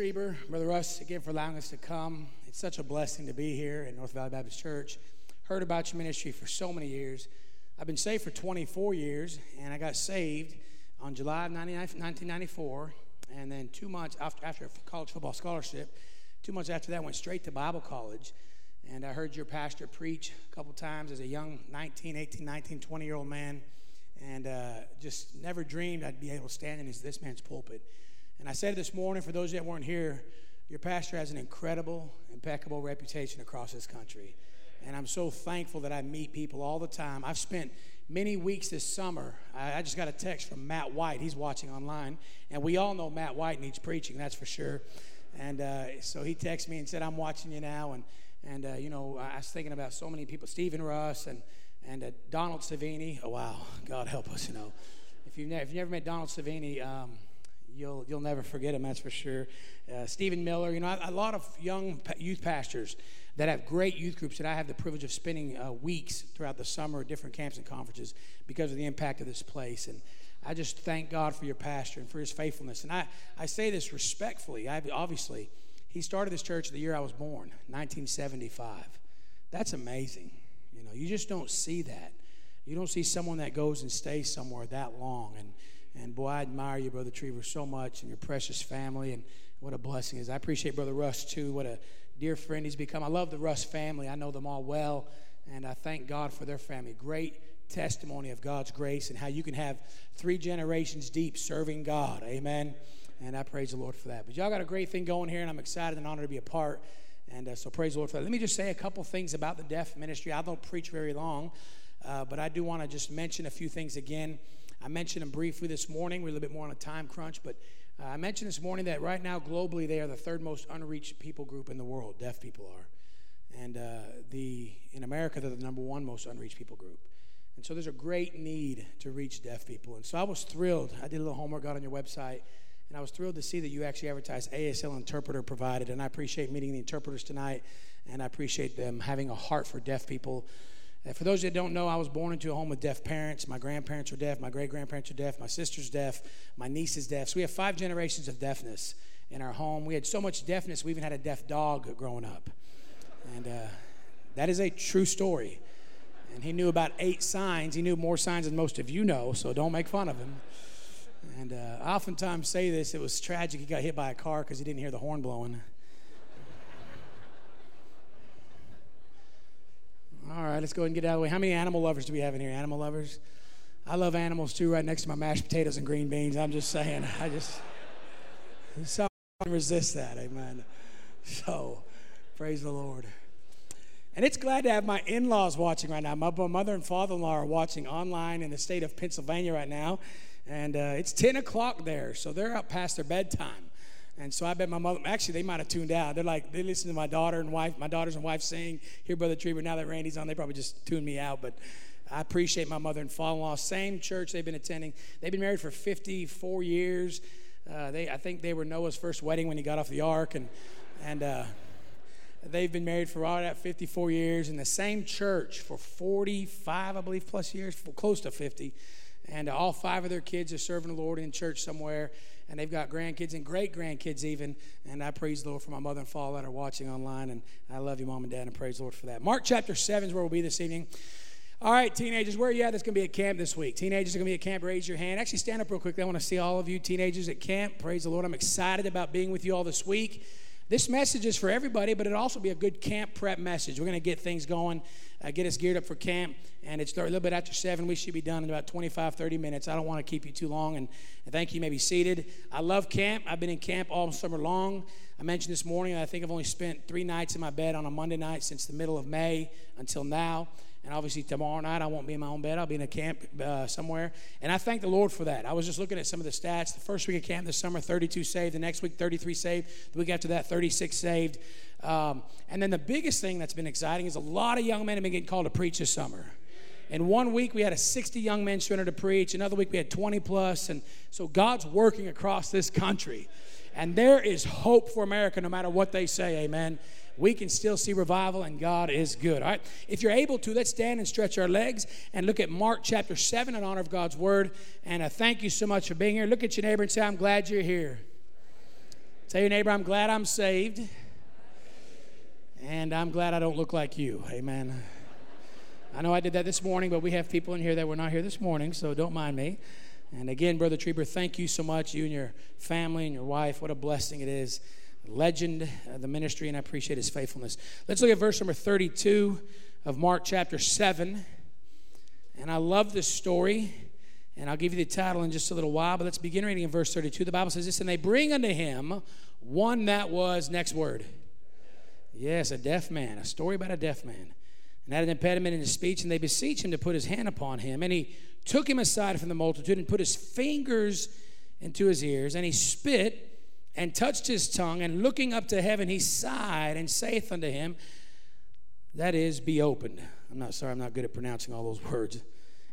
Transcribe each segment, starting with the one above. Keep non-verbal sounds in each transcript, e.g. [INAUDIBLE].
Thank Brother Russ, again for allowing us to come. It's such a blessing to be here at North Valley Baptist Church. Heard about your ministry for so many years. I've been saved for 24 years, and I got saved on July of 1994. And then two months after, after a college football scholarship, two months after that, I went straight to Bible college. And I heard your pastor preach a couple times as a young 19, 18, 19, 20 year old man, and uh, just never dreamed I'd be able to stand in this man's pulpit. And I said this morning, for those that weren't here, your pastor has an incredible, impeccable reputation across this country. And I'm so thankful that I meet people all the time. I've spent many weeks this summer. I, just got a text from Matt White. He's watching online. And we all know Matt White needs preaching, that's for sure. And uh, so he texted me and said, I'm watching you now. And, and uh, you know, I was thinking about so many people Stephen Russ and, and uh, Donald Savini. Oh, wow. God help us, you know. If you've, ne- if you've never met Donald Savini, um, you'll you'll never forget him. That's for sure. Uh, Stephen Miller, you know, a, a lot of young youth pastors that have great youth groups that I have the privilege of spending uh, weeks throughout the summer at different camps and conferences because of the impact of this place. And I just thank God for your pastor and for his faithfulness. And I, I say this respectfully. I, obviously, he started this church the year I was born, 1975. That's amazing. You know, you just don't see that. You don't see someone that goes and stays somewhere that long. And boy, I admire you, Brother Trieber, so much and your precious family and what a blessing is. I appreciate Brother Russ too. What a dear friend he's become. I love the Russ family. I know them all well, and I thank God for their family. Great testimony of God's grace and how you can have three generations deep serving God. Amen. And I praise the Lord for that. But y'all got a great thing going here, and I'm excited and honored to be a part. And uh, so praise the Lord for that. Let me just say a couple things about the deaf ministry. I don't preach very long, uh, but I do want to just mention a few things again. I mentioned them briefly this morning. We're a little bit more on a time crunch, but uh, I mentioned this morning that right now, globally, they are the third most unreached people group in the world. Deaf people are. And uh, the, in America, they're the number one most unreached people group. And so there's a great need to reach deaf people. And so I was thrilled. I did a little homework, got on your website, and I was thrilled to see that you actually advertised ASL interpreter provided. And I appreciate meeting the interpreters tonight, and I appreciate them having a heart for deaf people. And for those that don't know, I was born into a home with deaf parents. My grandparents were deaf, my great grandparents are deaf, my sister's deaf, my niece is deaf. So we have five generations of deafness in our home. We had so much deafness, we even had a deaf dog growing up. And uh, that is a true story. And he knew about eight signs. He knew more signs than most of you know, so don't make fun of him. And uh, I oftentimes say this it was tragic. He got hit by a car because he didn't hear the horn blowing. All right, let's go ahead and get out of the way. How many animal lovers do we have in here? Animal lovers? I love animals too, right next to my mashed potatoes and green beans. I'm just saying, I just, so resist that, amen. So, praise the Lord. And it's glad to have my in laws watching right now. My mother and father in law are watching online in the state of Pennsylvania right now. And uh, it's 10 o'clock there, so they're up past their bedtime. And so I bet my mother, actually, they might have tuned out. They're like, they listen to my daughter and wife, my daughters and wife sing, hear Brother Trieber. Now that Randy's on, they probably just tuned me out. But I appreciate my mother and father in law. Same church they've been attending. They've been married for 54 years. Uh, they, I think they were Noah's first wedding when he got off the ark. And, and uh, they've been married for all that 54 years in the same church for 45, I believe, plus years, close to 50. And all five of their kids are serving the Lord in church somewhere and they've got grandkids and great grandkids even. And I praise the Lord for my mother and father that are watching online. And I love you, mom and dad, and praise the Lord for that. Mark chapter 7 is where we'll be this evening. All right, teenagers, where are you at? That's going to be at camp this week. Teenagers are going to be at camp. Raise your hand. Actually, stand up real quickly. I want to see all of you teenagers at camp. Praise the Lord. I'm excited about being with you all this week. This message is for everybody, but it'll also be a good camp prep message. We're going to get things going, uh, get us geared up for camp, and it's a little bit after 7. We should be done in about 25, 30 minutes. I don't want to keep you too long, and, thank you. you may be seated. I love camp. I've been in camp all summer long. I mentioned this morning, I think I've only spent three nights in my bed on a Monday night since the middle of May until now. And obviously, tomorrow night I won't be in my own bed. I'll be in a camp uh, somewhere. And I thank the Lord for that. I was just looking at some of the stats. The first week of camp this summer, 32 saved. The next week, 33 saved. The week after that, 36 saved. Um, and then the biggest thing that's been exciting is a lot of young men have been getting called to preach this summer. In one week, we had a 60 young men surrender to preach. Another week, we had 20 plus. And so God's working across this country. And there is hope for America no matter what they say, amen we can still see revival, and God is good. All right? If you're able to, let's stand and stretch our legs and look at Mark chapter 7 in honor of God's word. And uh, thank you so much for being here. Look at your neighbor and say, I'm glad you're here. Tell your neighbor, I'm glad I'm saved. And I'm glad I don't look like you. Amen. I know I did that this morning, but we have people in here that were not here this morning, so don't mind me. And again, Brother Trieber, thank you so much, you and your family and your wife. What a blessing it is legend of the ministry, and I appreciate his faithfulness. Let's look at verse number 32 of Mark chapter 7. And I love this story, and I'll give you the title in just a little while, but let's begin reading in verse 32. The Bible says this And they bring unto him one that was, next word. Yes, a deaf man, a story about a deaf man. And had an impediment in his speech, and they beseech him to put his hand upon him. And he took him aside from the multitude and put his fingers into his ears, and he spit and touched his tongue, and looking up to heaven, he sighed and saith unto him, That is, be opened. I'm not sorry, I'm not good at pronouncing all those [LAUGHS] words.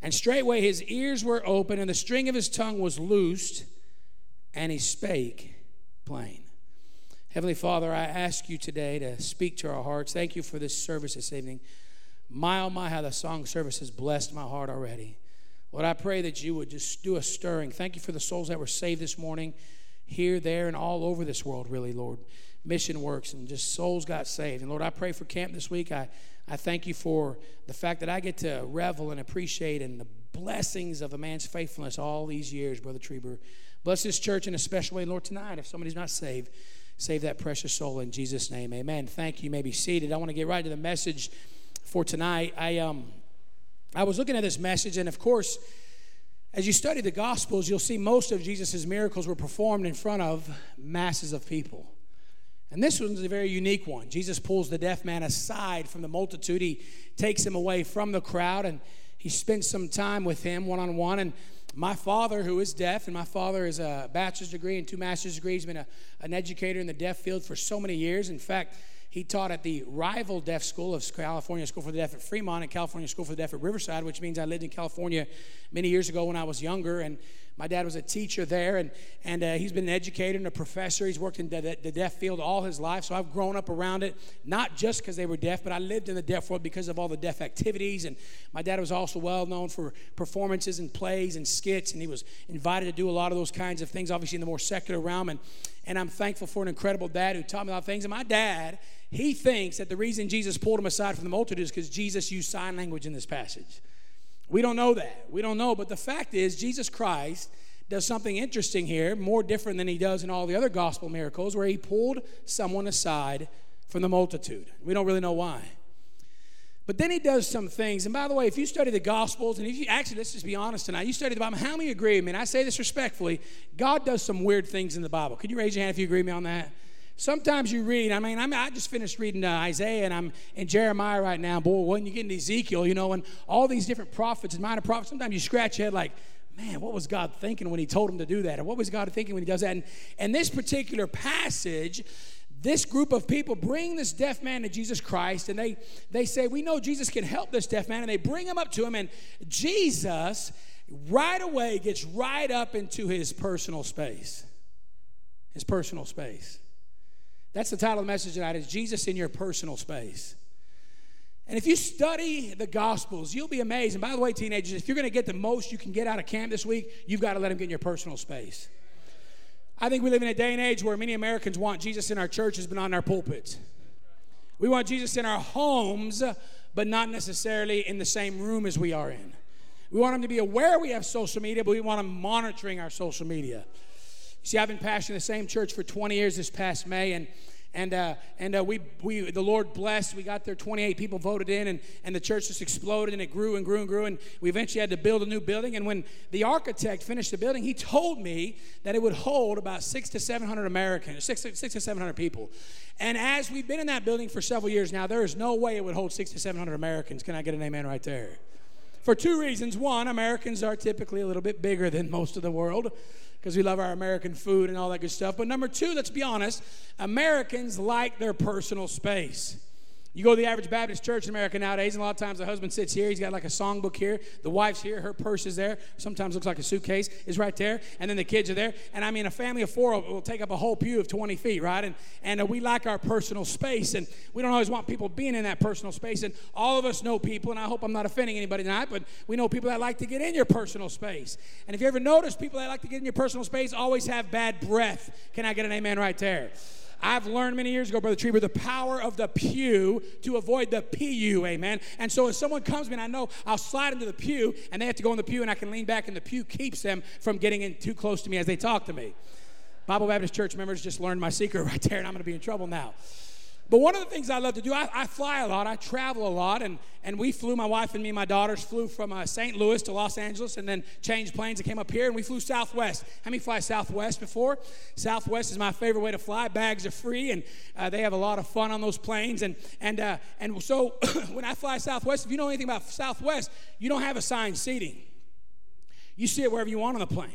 And straightway his ears were open, and the string of his tongue was loosed, and he spake plain. Heavenly Father, I ask you today to speak to our hearts. Thank you for this service this evening. My oh my, how the song service has blessed my heart already. Lord, I pray that you would just do a stirring. Thank you for the souls that were saved this morning here, there, and all over this world, really, Lord. Mission works and just souls got saved. And Lord, I pray for camp this week. I, I thank you for the fact that I get to revel and appreciate in the blessings of a man's faithfulness all these years, Brother Trieber. Bless this church in a special way, Lord, tonight. If somebody's not saved, save that precious soul in Jesus' name. Amen. Thank you. you may be seated. I want to get right to the message for tonight. I um I was looking at this message, and of course, as you study the Gospels, you'll see most of Jesus' miracles were performed in front of masses of people. And this one's a very unique one. Jesus pulls the deaf man aside from the multitude. He takes him away from the crowd and he spends some time with him one on one. And my father, who is deaf, and my father is a bachelor's degree and two master's degrees, been a, an educator in the deaf field for so many years. In fact, he taught at the rival deaf school of California School for the Deaf at Fremont and California School for the Deaf at Riverside, which means I lived in California many years ago when I was younger. And my dad was a teacher there, and, and uh, he's been an educator and a professor. He's worked in the, the, deaf field all his life, so I've grown up around it, not just because they were deaf, but I lived in the deaf world because of all the deaf activities. And my dad was also well known for performances and plays and skits, and he was invited to do a lot of those kinds of things, obviously in the more secular realm. And, and I'm thankful for an incredible dad who taught me a lot of things. And my dad, he thinks that the reason Jesus pulled him aside from the multitude is because Jesus used sign language in this passage. We don't know that. We don't know. But the fact is, Jesus Christ does something interesting here, more different than he does in all the other gospel miracles, where he pulled someone aside from the multitude. We don't really know why. But then he does some things. And by the way, if you study the Gospels, and if you actually, let's just be honest tonight, you study the Bible, how many agree with me? And I say this respectfully God does some weird things in the Bible. Could you raise your hand if you agree with me on that? Sometimes you read, I mean, I, mean, I just finished reading uh, Isaiah and I'm in Jeremiah right now. Boy, when you get into Ezekiel, you know, and all these different prophets and minor prophets, sometimes you scratch your head like, man, what was God thinking when He told him to do that? Or what was God thinking when He does that? And, and this particular passage, this group of people bring this deaf man to Jesus Christ and they, they say, We know Jesus can help this deaf man. And they bring him up to him, and Jesus right away gets right up into his personal space. His personal space. That's the title of the message tonight is Jesus in your personal space. And if you study the Gospels, you'll be amazed. And by the way, teenagers, if you're going to get the most you can get out of camp this week, you've got to let them get in your personal space. I think we live in a day and age where many Americans want Jesus in our churches, but not in our pulpits. We want Jesus in our homes, but not necessarily in the same room as we are in. We want him to be aware we have social media, but we want him monitoring our social media. See, I've been pastoring the same church for 20 years this past May, and and uh, and uh, we we the Lord blessed. We got there. 28 people voted in, and and the church just exploded, and it grew and grew and grew, and we eventually had to build a new building. And when the architect finished the building, he told me that it would hold about six to 700 Americans, six six to 700 people. And as we've been in that building for several years now, there is no way it would hold six to 700 Americans. Can I get an amen right there? For two reasons. One, Americans are typically a little bit bigger than most of the world because we love our American food and all that good stuff. But number two, let's be honest, Americans like their personal space. You go to the average Baptist church in America nowadays, and a lot of times the husband sits here. He's got like a songbook here. The wife's here. Her purse is there. Sometimes looks like a suitcase is right there. And then the kids are there. And I mean, a family of four will take up a whole pew of 20 feet, right? And, and uh, we like our personal space. And we don't always want people being in that personal space. And all of us know people, and I hope I'm not offending anybody tonight, but we know people that like to get in your personal space. And if you ever notice, people that like to get in your personal space always have bad breath. Can I get an amen right there? I've learned many years ago, Brother Trieber, the power of the pew to avoid the PU, amen. And so if someone comes to me and I know I'll slide into the pew and they have to go in the pew and I can lean back and the pew keeps them from getting in too close to me as they talk to me. Bible Baptist Church members just learned my secret [LAUGHS] right there and I'm going to be in trouble now. But one of the things I love to do, I, I, fly a lot, I travel a lot, and, and we flew, my wife and me, my daughters flew from uh, St. Louis to Los Angeles and then changed planes and came up here, and we flew Southwest. How many fly Southwest before? Southwest is my favorite way to fly. Bags are free, and uh, they have a lot of fun on those planes. And, and, uh, and so [COUGHS] when I fly Southwest, if you know anything about Southwest, you don't have assigned seating. You sit wherever you want on the plane.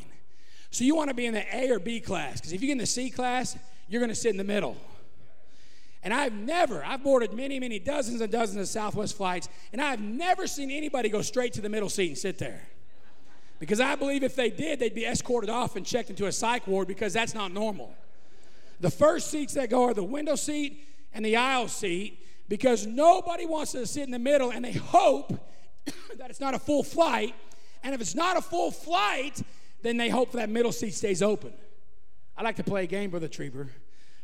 So you want to be in the A or B class, because if you get in the C class, you're going to sit in the middle. And I've never, I've boarded many, many dozens and dozens of Southwest flights, and I've never seen anybody go straight to the middle seat and sit there. Because I believe if they did, they'd be escorted off and checked into a psych ward because that's not normal. The first seats that go are the window seat and the aisle seat because nobody wants to sit in the middle and they hope [COUGHS] that it's not a full flight. And if it's not a full flight, then they hope that middle seat stays open. I like to play a game, Brother Trieber.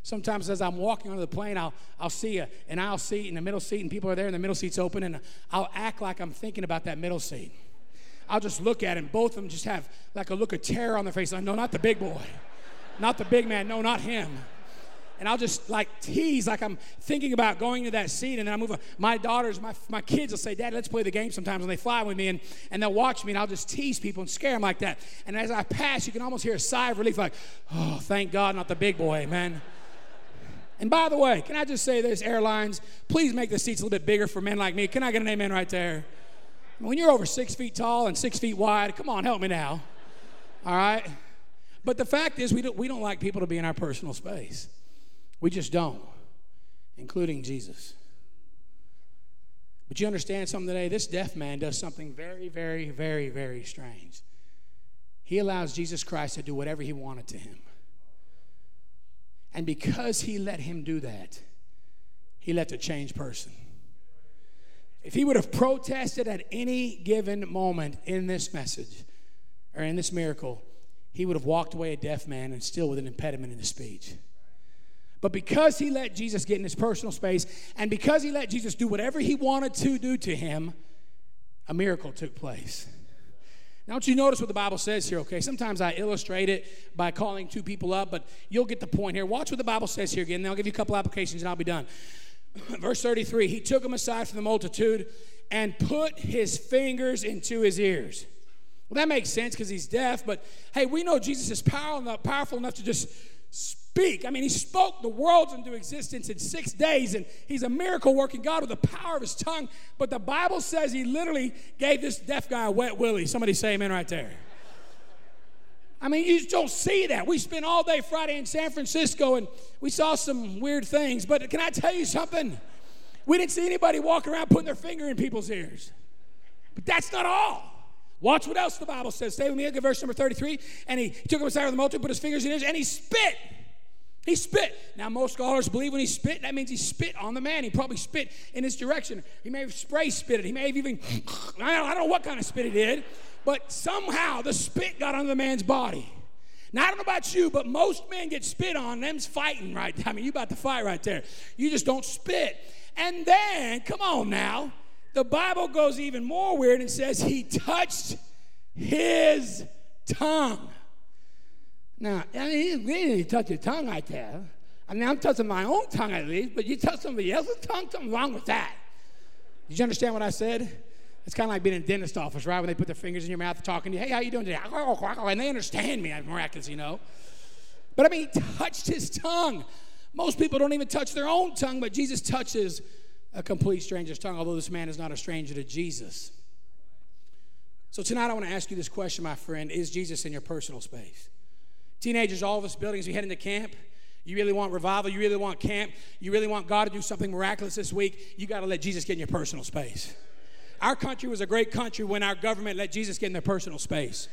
Sometimes as I'm walking onto the plane, I'll, I'll see a, an aisle seat and a middle seat, and people are there, and the middle seat's open, and I'll act like I'm thinking about that middle seat. I'll just look at him. Both of them just have like a look of terror on their face. Like, no, not the big boy. Not the big man. No, not him. And I'll just like tease, like I'm thinking about going to that seat. And then I move on. My daughters, my, my kids will say, Dad, let's play the game sometimes. And they fly with me and, and they'll watch me and I'll just tease people and scare them like that. And as I pass, you can almost hear a sigh of relief, like, oh, thank God, not the big boy, man. And by the way, can I just say this, airlines, please make the seats a little bit bigger for men like me. Can I get an amen right there? When you're over six feet tall and six feet wide, come on, help me now. All right? But the fact is, we don't, we don't like people to be in our personal space. We just don't, including Jesus. But you understand something today? This deaf man does something very, very, very, very strange. He allows Jesus Christ to do whatever he wanted to him. And because he let him do that, he let the changed person. If he would have protested at any given moment in this message or in this miracle, he would have walked away a deaf man and still with an impediment in his speech. But because he let Jesus get in his personal space and because he let Jesus do whatever he wanted to do to him, a miracle took place. Now, don't you notice what the Bible says here, okay? Sometimes I illustrate it by calling two people up, but you'll get the point here. Watch what the Bible says here again, I'll give you a couple applications and I'll be done. [CLEARS THROAT] Verse 33 He took him aside from the multitude and put his fingers into his ears. Well, that makes sense because he's deaf, but hey, we know Jesus is enough, powerful enough to just speak. I mean, he spoke the worlds into existence in six days, and he's a miracle working God with the power of his tongue. But the Bible says he literally gave this deaf guy a wet willy. Somebody say amen right there. I mean, you just don't see that. We spent all day Friday in San Francisco and we saw some weird things. But can I tell you something? We didn't see anybody walking around putting their finger in people's ears. But that's not all. Watch what else the Bible says. Stay with me. Look at verse number 33. And he took him aside of the multitude, put his fingers in his, and he spit. He spit. Now, most scholars believe when he spit, that means he spit on the man. He probably spit in his direction. He may have spray spitted. He may have even, [SNIFFS] I don't, I don't know what kind of spit he did, but somehow the spit got on the man's body. Now, I don't know about you, but most men get spit on. Them's fighting right I mean, you about to fight right there. You just don't spit. And then, come on now, the Bible goes even more weird and says he touched his tongue. Now, I mean, he really touch his tongue right there. I mean, I'm touching my own tongue at least, but you touch somebody else's tongue, something wrong with that. Did you understand what I said? It's kind of like being in a dentist office, right? When they put their fingers in your mouth talking to you, hey, how you doing today? And they understand me. I'm miraculous, you know. But I mean, he touched his tongue. Most people don't even touch their own tongue, but Jesus touches a complete stranger's tongue, although this man is not a stranger to Jesus. So tonight I want to ask you this question, my friend. Is Jesus in your personal space? Teenagers, all of us buildings, we head into camp. You really want revival, you really want camp, you really want God to do something miraculous this week, you got to let Jesus get in your personal space. Our country was a great country when our government let Jesus get in their personal space.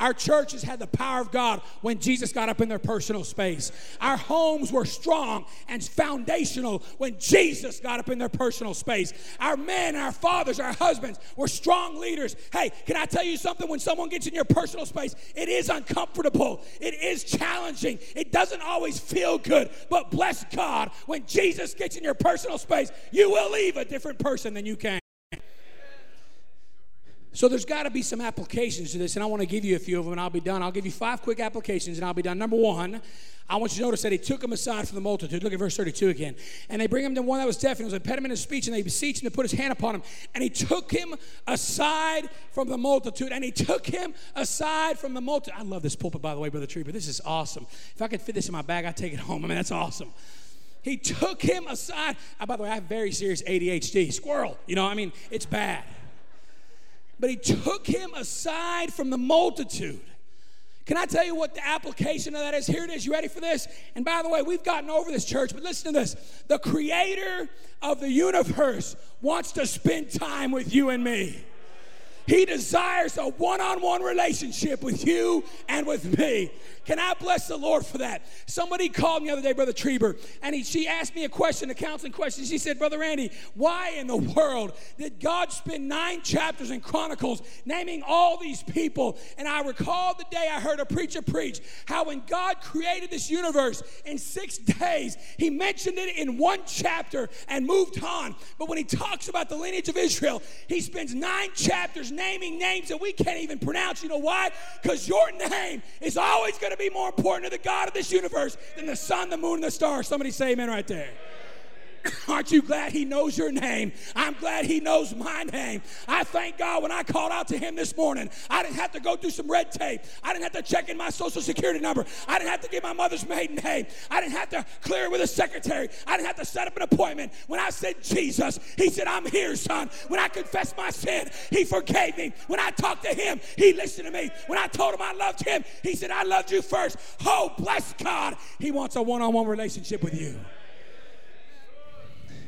Our churches had the power of God when Jesus got up in their personal space. Our homes were strong and foundational when Jesus got up in their personal space. Our men, our fathers, our husbands were strong leaders. Hey, can I tell you something? When someone gets in your personal space, it is uncomfortable, it is challenging, it doesn't always feel good. But bless God, when Jesus gets in your personal space, you will leave a different person than you can. So there's got to be some applications to this, and I want to give you a few of them, and I'll be done. I'll give you five quick applications, and I'll be done. Number one, I want you to notice that he took him aside from the multitude. Look at verse 32 again. And they bring him to one that was deaf and was impediment of speech, and they beseech him to put his hand upon him. And he took him aside from the multitude, and he took him aside from the multitude. I love this pulpit, by the way, Brother Tree, this is awesome. If I could fit this in my bag, I'd take it home. I mean, that's awesome. He took him aside. Oh, by the way, I have very serious ADHD. Squirrel. You know, I mean, it's bad. But he took him aside from the multitude. Can I tell you what the application of that is? Here it is. You ready for this? And by the way, we've gotten over this, church, but listen to this. The creator of the universe wants to spend time with you and me. He desires a one on one relationship with you and with me. Can I bless the Lord for that? Somebody called me the other day, Brother Trieber, and he, she asked me a question, a counseling question. She said, Brother Randy, why in the world did God spend nine chapters in Chronicles naming all these people? And I recall the day I heard a preacher preach how when God created this universe in six days, he mentioned it in one chapter and moved on. But when he talks about the lineage of Israel, he spends nine chapters naming names that we can't even pronounce. You know why? Because your name is always going to be more important to the God of this universe than the sun, the moon, and the stars. Somebody say amen right there. [COUGHS] Aren't you glad he knows your name? I'm glad he knows my name. I thank God when I called out to him this morning, I didn't have to go through some red tape. I didn't have to check in my social security number. I didn't have to get my mother's maiden name. I didn't have to clear it with a secretary. I didn't have to set up an appointment. When I said Jesus, he said, I'm here, son. When I confessed my sin, he forgave me. When I talked to him, he listened to me. When I told him I loved him, he said, I loved you first. Oh, bless God. He wants a one on one relationship with you.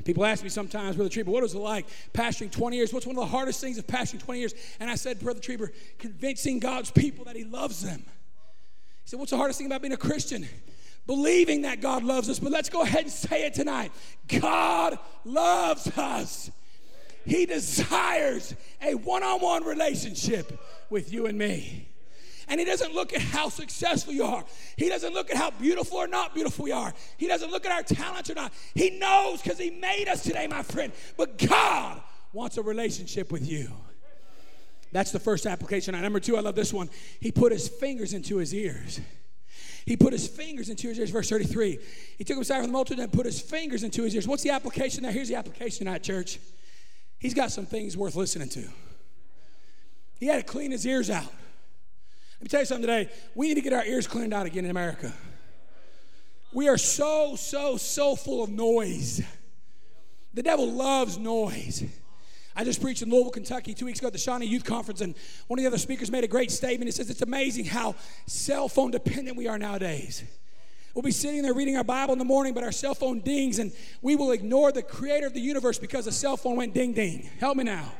People ask me sometimes, Brother Trieber, what is it like pastoring 20 years? What's one of the hardest things of pastoring 20 years? And I said, Brother Trieber, convincing God's people that He loves them. He said, What's the hardest thing about being a Christian? Believing that God loves us. But let's go ahead and say it tonight God loves us. He desires a one on one relationship with you and me. And he doesn't look at how successful you are. He doesn't look at how beautiful or not beautiful we are. He doesn't look at our talents or not. He knows because he made us today, my friend. But God wants a relationship with you. That's the first application. And number two, I love this one. He put his fingers into his ears. He put his fingers into his ears, verse 33. He took him aside from the multitude and put his fingers into his ears. What's the application now? Here's the application tonight, church. He's got some things worth listening to. He had to clean his ears out. Let me tell you something today. We need to get our ears cleaned out again in America. We are so, so, so full of noise. The devil loves noise. I just preached in Louisville, Kentucky two weeks ago at the Shawnee Youth Conference, and one of the other speakers made a great statement. He says, It's amazing how cell phone dependent we are nowadays. We'll be sitting there reading our Bible in the morning, but our cell phone dings, and we will ignore the creator of the universe because the cell phone went ding ding. Help me now.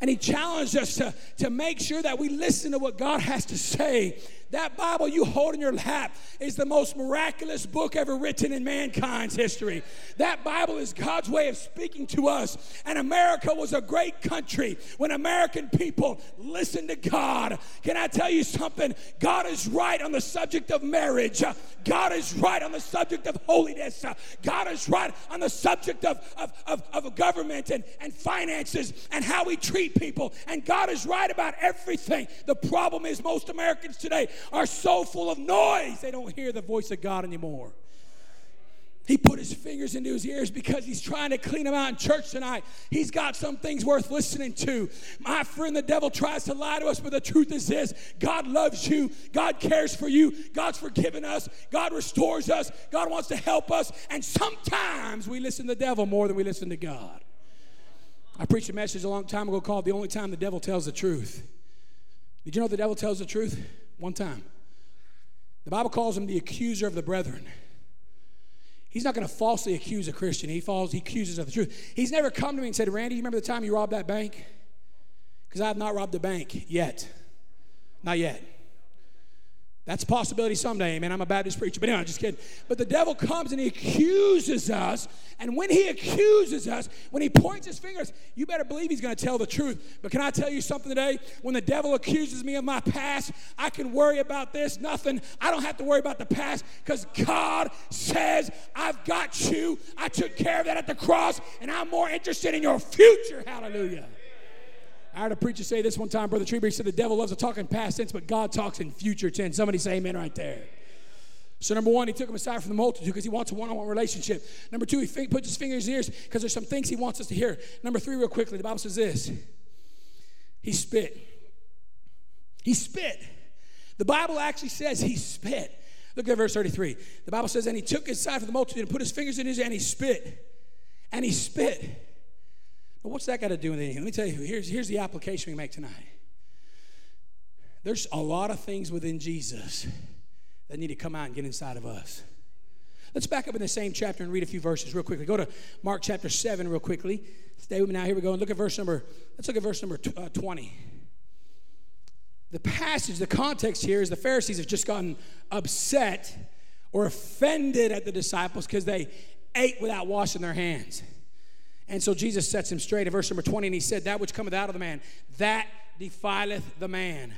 And he challenged us to, to make sure that we listen to what God has to say that Bible you hold in your lap is the most miraculous book ever written in mankind's history. That Bible is God's way of speaking to us. And America was a great country when American people listened to God. Can I tell you something? God is right on the subject of marriage. God is right on the subject of holiness. God is right on the subject of, of, of, of government and, and finances and how we treat people. And God is right about everything. The problem is most Americans today are so full of noise, they don't hear the voice of God anymore. He put his fingers into his ears because he's trying to clean them out in church tonight. He's got some things worth listening to. My friend, the devil tries to lie to us, but the truth is this God loves you. God cares for you. God's forgiven us. God restores us. God wants to help us. And sometimes we listen to the devil more than we listen to God. I preached a message a long time ago called The Only Time the Devil Tells the Truth. Did you know the devil tells the truth? One time. The Bible calls him the accuser of the brethren. He's not going to falsely accuse a Christian. He falls, he accuses of the truth. He's never come to me and said, Randy, you remember the time you robbed that bank? Because I have not robbed a bank yet. Not yet. That's a possibility someday, man. I'm a Baptist preacher, but anyway, I'm just kidding. But the devil comes and he accuses us. And when he accuses us, when he points his fingers, you better believe he's going to tell the truth. But can I tell you something today? When the devil accuses me of my past, I can worry about this, nothing. I don't have to worry about the past because God says, I've got you. I took care of that at the cross, and I'm more interested in your future. Hallelujah. I heard a preacher say this one time, Brother Trieber. He said, The devil loves to talk in past tense, but God talks in future tense. Somebody say amen right there. So, number one, he took him aside from the multitude because he wants a one on one relationship. Number two, he puts his fingers in his ears because there's some things he wants us to hear. Number three, real quickly, the Bible says this He spit. He spit. The Bible actually says he spit. Look at verse 33. The Bible says, And he took his side from the multitude and put his fingers in his and he spit. And he spit. But what's that got to do with anything? Let me tell you, here's, here's the application we make tonight. There's a lot of things within Jesus that need to come out and get inside of us. Let's back up in the same chapter and read a few verses real quickly. Go to Mark chapter 7 real quickly. Stay with me now. Here we go. And look at verse number, let's look at verse number uh, 20. The passage, the context here is the Pharisees have just gotten upset or offended at the disciples because they ate without washing their hands. And so Jesus sets him straight in verse number 20, and he said, That which cometh out of the man, that defileth the man.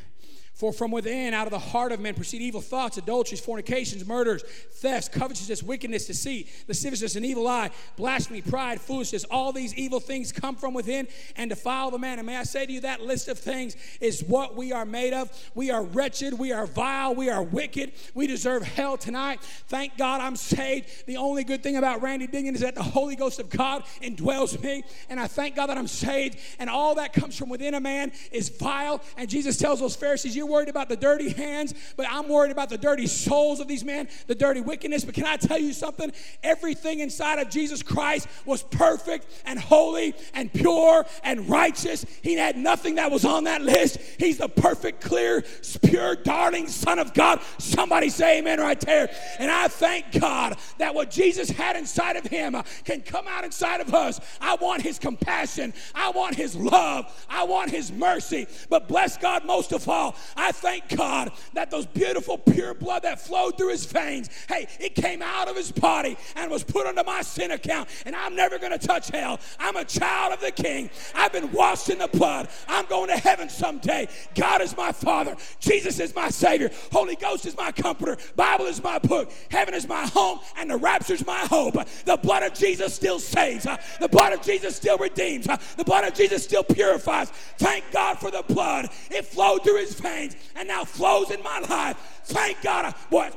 For from within, out of the heart of men, proceed evil thoughts, adulteries, fornications, murders, thefts, covetousness, wickedness, deceit, lasciviousness, an evil eye, blasphemy, pride, foolishness. All these evil things come from within and defile the man. And may I say to you, that list of things is what we are made of. We are wretched, we are vile, we are wicked, we deserve hell tonight. Thank God I'm saved. The only good thing about Randy Dignan is that the Holy Ghost of God indwells me. And I thank God that I'm saved. And all that comes from within a man is vile. And Jesus tells those Pharisees, You worried about the dirty hands, but I'm worried about the dirty souls of these men, the dirty wickedness. But can I tell you something? Everything inside of Jesus Christ was perfect and holy and pure and righteous. He had nothing that was on that list. He's the perfect, clear, pure, darling Son of God. Somebody say amen right there. And I thank God that what Jesus had inside of him uh, can come out inside of us. I want his compassion. I want his love. I want his mercy. But bless God most of all, I thank God that those beautiful, pure blood that flowed through his veins, hey, it came out of his body and was put under my sin account. And I'm never going to touch hell. I'm a child of the King. I've been washed in the blood. I'm going to heaven someday. God is my Father. Jesus is my Savior. Holy Ghost is my comforter. Bible is my book. Heaven is my home. And the rapture is my hope. The blood of Jesus still saves. Uh, the blood of Jesus still redeems. Uh, the blood of Jesus still purifies. Thank God for the blood. It flowed through his veins and now flows in my life. Thank God. Uh, boy,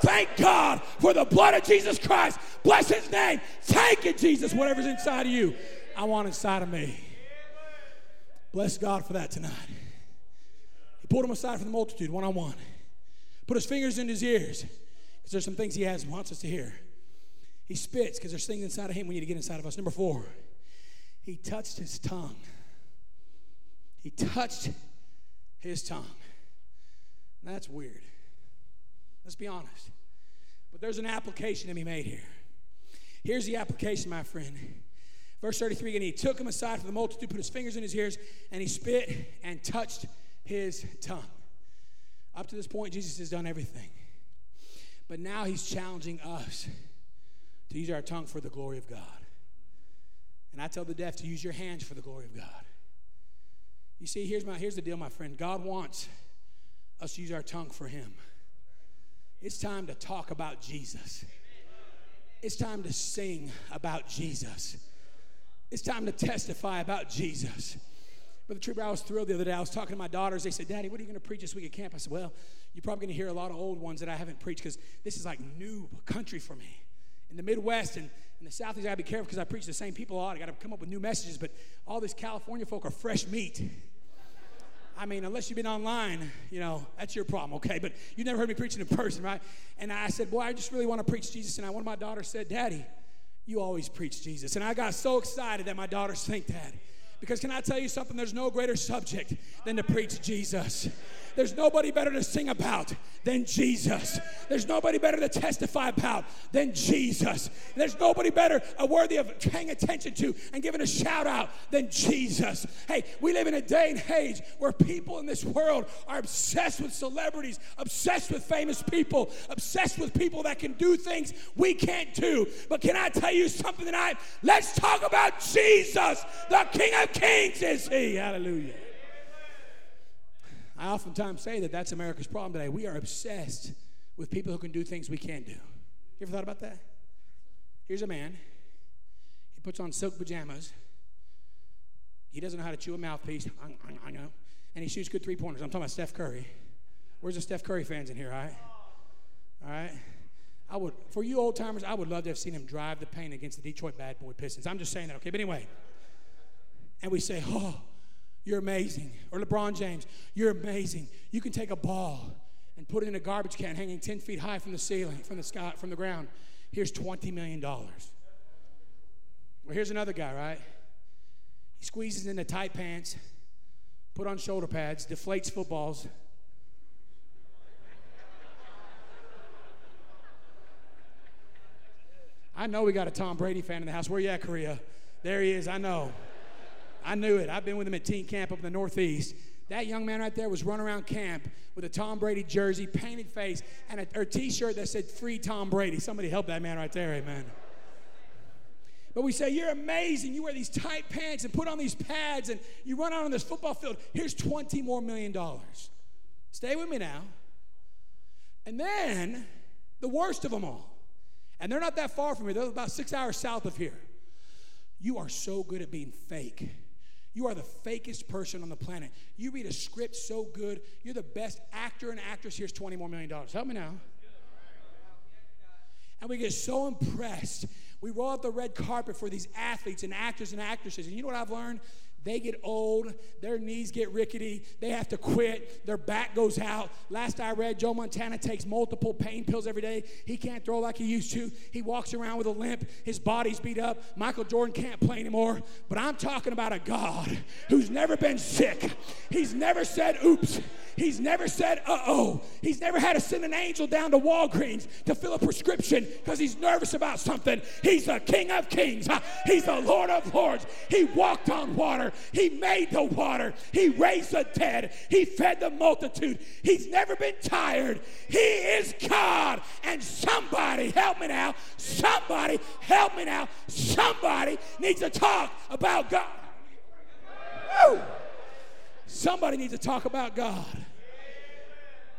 Thank God for the blood of Jesus Christ. Bless his name. Thank you, Jesus. Whatever's inside of you, I want inside of me. Bless God for that tonight. He pulled him aside from the multitude, one on one. Put his fingers in his ears, because there's some things he has wants us to hear. He spits, because there's things inside of him we need to get inside of us. Number four, he touched his tongue. He touched his tongue. That's weird. Let's be honest. But there's an application to be made here. Here's the application, my friend. Verse 33 again, he took him aside from the multitude, put his fingers in his ears, and he spit and touched his tongue. Up to this point, Jesus has done everything. But now he's challenging us to use our tongue for the glory of God. And I tell the deaf to use your hands for the glory of God. You see, here's, my, here's the deal, my friend. God wants us to use our tongue for Him. It's time to talk about Jesus. It's time to sing about Jesus. It's time to testify about Jesus. Brother Trieber, I was thrilled the other day. I was talking to my daughters. They said, Daddy, what are you going to preach this week at camp? I said, Well, you're probably going to hear a lot of old ones that I haven't preached because this is like new country for me. In the Midwest and in the Southeast, I got to be careful because I preach the same people a lot. I got to come up with new messages, but all this California folk are fresh meat. I mean, unless you've been online, you know, that's your problem, okay? But you never heard me preaching in person, right? And I said, Boy, I just really want to preach Jesus. And I, one of my daughters said, Daddy, you always preach Jesus. And I got so excited that my daughters think that. Because can I tell you something? There's no greater subject than to preach Jesus. There's nobody better to sing about than Jesus. There's nobody better to testify about than Jesus. There's nobody better uh, worthy of paying attention to and giving a shout out than Jesus. Hey, we live in a day and age where people in this world are obsessed with celebrities, obsessed with famous people, obsessed with people that can do things we can't do. But can I tell you something tonight? Let's talk about Jesus, the King of Kings is He. Hallelujah. I oftentimes say that that's America's problem today. We are obsessed with people who can do things we can't do. You ever thought about that? Here's a man. He puts on silk pajamas. He doesn't know how to chew a mouthpiece. I, know. And he shoots good three pointers. I'm talking about Steph Curry. Where's the Steph Curry fans in here, all right? All right? I would, for you old timers, I would love to have seen him drive the paint against the Detroit Bad Boy Pistons. I'm just saying that, okay? But anyway. And we say, oh, you're amazing. Or LeBron James, you're amazing. You can take a ball and put it in a garbage can hanging 10 feet high from the ceiling, from the sky, from the ground. Here's $20 million. Well, here's another guy, right? He squeezes into tight pants, put on shoulder pads, deflates footballs. I know we got a Tom Brady fan in the house. Where you at, Korea? There he is. I know. I knew it. I've been with him at teen camp up in the Northeast. That young man right there was running around camp with a Tom Brady jersey, painted face, and a, t-shirt that said "Free Tom Brady." Somebody help that man right there, amen. But we say, You're amazing. You wear these tight pants and put on these pads and you run out on this football field. Here's 20 more million dollars. Stay with me now. And then the worst of them all, and they're not that far from here, they're about six hours south of here. You are so good at being fake you are the fakest person on the planet. You read a script so good. You're the best actor and actress. Here's 20 more million. dollars. Help me now. And we get so impressed. We roll out the red carpet for these athletes and actors and actresses. And you know what I've learned? They get old, their knees get rickety, they have to quit, their back goes out. Last I read, Joe Montana takes multiple pain pills every day. He can't throw like he used to. He walks around with a limp, his body's beat up. Michael Jordan can't play anymore. But I'm talking about a God who's never been sick, he's never said oops. He's never said, uh oh. He's never had to send an angel down to Walgreens to fill a prescription because he's nervous about something. He's the King of Kings, he's the Lord of Lords. He walked on water, He made the water, He raised the dead, He fed the multitude. He's never been tired. He is God. And somebody, help me now, somebody, help me now, somebody needs to talk about God. Woo! Somebody needs to talk about God.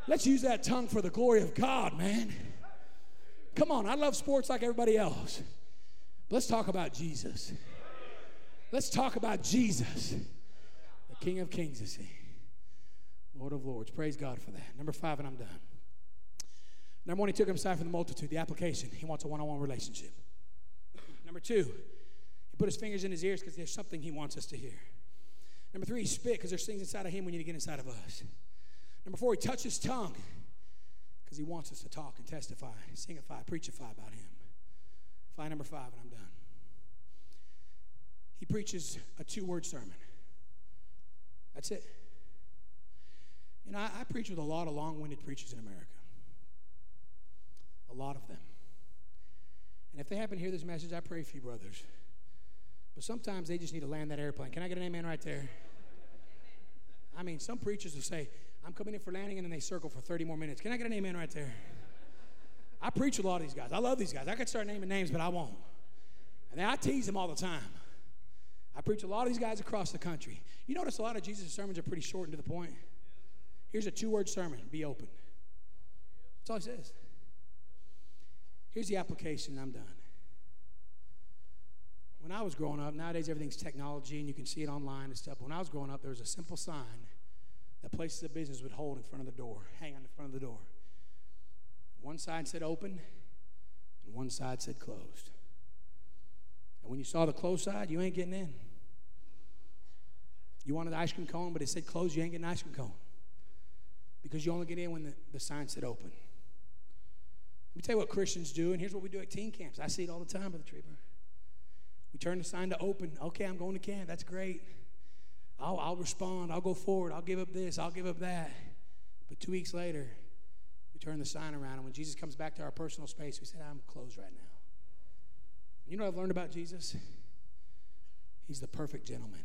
Let's use that tongue for the glory of God, man. Come on, I love sports like everybody else. Let's talk about Jesus. Let's talk about Jesus, the King of Kings, is He, Lord of Lords. Praise God for that. Number five, and I'm done. Number one, He took him aside from the multitude, the application. He wants a one on one relationship. Number two, He put His fingers in His ears because there's something He wants us to hear. Number three, He spit because there's things inside of Him we need to get inside of us. Number four, he touched his tongue because he wants us to talk and testify, singify, preachify about him. Fly number five, and I'm. He preaches a two word sermon. That's it. You know, I, I preach with a lot of long winded preachers in America, a lot of them. And if they happen to hear this message, I pray for you, brothers. But sometimes they just need to land that airplane. Can I get an amen right there? I mean, some preachers will say, I'm coming in for landing, and then they circle for 30 more minutes. Can I get an amen right there? I preach with a lot of these guys. I love these guys. I could start naming names, but I won't. And then I tease them all the time. I preach a lot of these guys across the country. You notice a lot of Jesus' sermons are pretty short and to the point. Here's a two word sermon be open. That's all he says. Here's the application, I'm done. When I was growing up, nowadays everything's technology and you can see it online and stuff. But when I was growing up, there was a simple sign that places of business would hold in front of the door, hang on the front of the door. One side said open, and one side said closed. And when you saw the closed side, you ain't getting in. You wanted the ice cream cone, but it said closed, you ain't getting ice cream cone. Because you only get in when the, the sign said open. Let me tell you what Christians do, and here's what we do at teen camps. I see it all the time, Brother Trieber. We turn the sign to open. Okay, I'm going to camp. That's great. I'll, I'll respond. I'll go forward. I'll give up this. I'll give up that. But two weeks later, we turn the sign around, and when Jesus comes back to our personal space, we said, I'm closed right now. You know I've learned about Jesus? He's the perfect gentleman.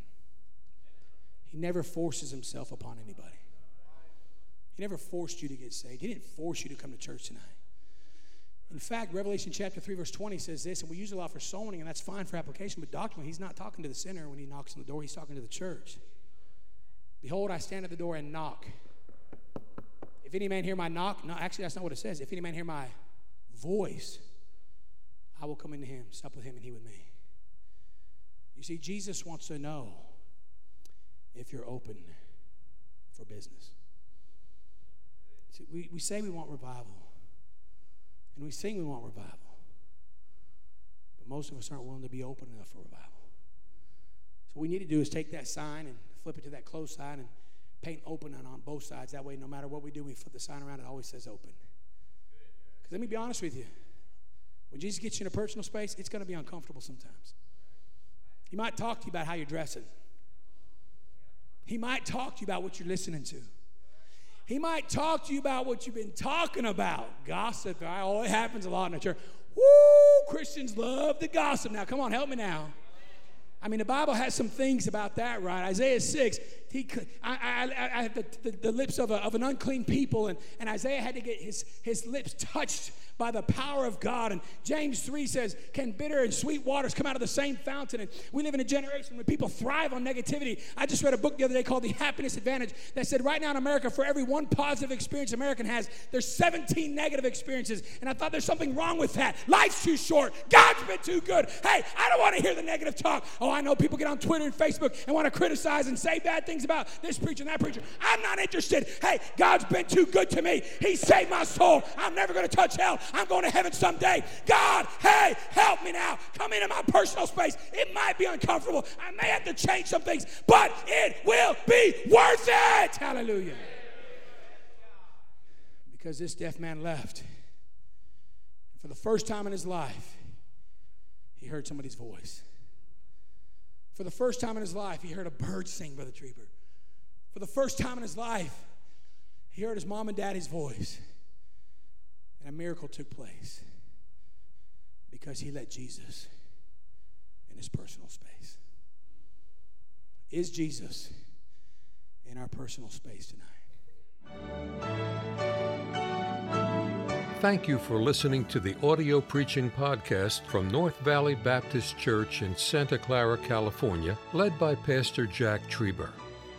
He never forces himself upon anybody. He never forced you to get saved. He didn't force you to come to church tonight. In fact, Revelation chapter 3, verse 20 says this, and we use a lot for sowing, and that's fine for application, but doctrinally, he's not talking to the sinner when he knocks on the door, he's talking to the church. Behold, I stand at the door and knock. If any man hear my knock, no, actually, that's not what it says. If any man hear my voice, I will come into him, sup with him, and he with me. You see, Jesus wants to know if you're open for business. See, we, we say we want revival. And we sing we want revival. But most of us aren't willing to be open enough for revival. So what we need to do is take that sign and flip it to that closed sign and paint open on, on both sides. That way, no matter what we do, we flip the sign around, it always says open. Because let me be honest with you. When Jesus gets you in a personal space, it's going to be uncomfortable sometimes. He might talk to you about how you're dressing. He might talk to you about what you're listening to. He might talk to you about what you've been talking about. Gossip. Oh, it happens a lot in the church. Woo! Christians love the gossip. Now, come on, help me now. I mean, the Bible has some things about that, right? Isaiah 6, he, I, I, I have the, the, the, lips of, a, of an unclean people, and, and Isaiah had to get his, his lips touched by the power of God. And James 3 says, Can bitter and sweet waters come out of the same fountain? And we live in a generation where people thrive on negativity. I just read a book the other day called The Happiness Advantage that said right now in America, for every one positive experience American has, there's 17 negative experiences. And I thought there's something wrong with that. Life's too short. God's been too good. Hey, I don't want to hear the negative talk. Oh, I know people get on Twitter and Facebook and want to criticize and say bad things about this preacher and that preacher. I'm not interested. Hey, God's been too good to me. He saved my soul. I'm never going to touch hell. I'm going to heaven someday. God, hey, help me now. Come into my personal space. It might be uncomfortable. I may have to change some things, but it will be worth it. Hallelujah. Because this deaf man left. For the first time in his life, he heard somebody's voice. For the first time in his life, he heard a bird sing, Brother Trieber. For the first time in his life, he heard his mom and daddy's voice. And a miracle took place because he let Jesus in his personal space. Is Jesus in our personal space tonight? Thank you for listening to the audio preaching podcast from North Valley Baptist Church in Santa Clara, California, led by Pastor Jack Trieber.